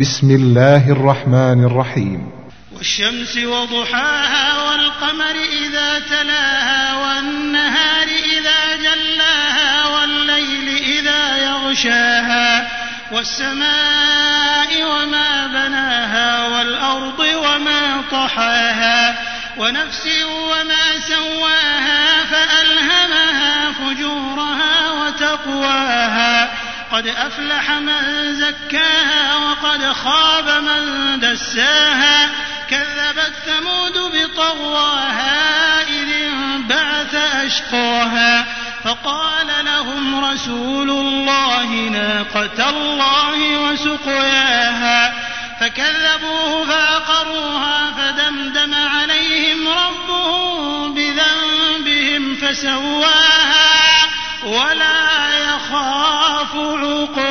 بسم الله الرحمن الرحيم. والشمس وضحاها والقمر إذا تلاها والنهار إذا جلاها والليل إذا يغشاها والسماء وما بناها والأرض وما طحاها ونفس وما سواها فألهمها فجورها وتقواها قد أفلح من زكاها وقد خاب من دساها. كذبت ثمود بطغواها إذ انبعث أشقاها. فقال لهم رسول الله ناقة الله وسقياها. فكذبوه فعقروها فدمدم عليهم ربهم بذنبهم فسواها. ولا مرفوع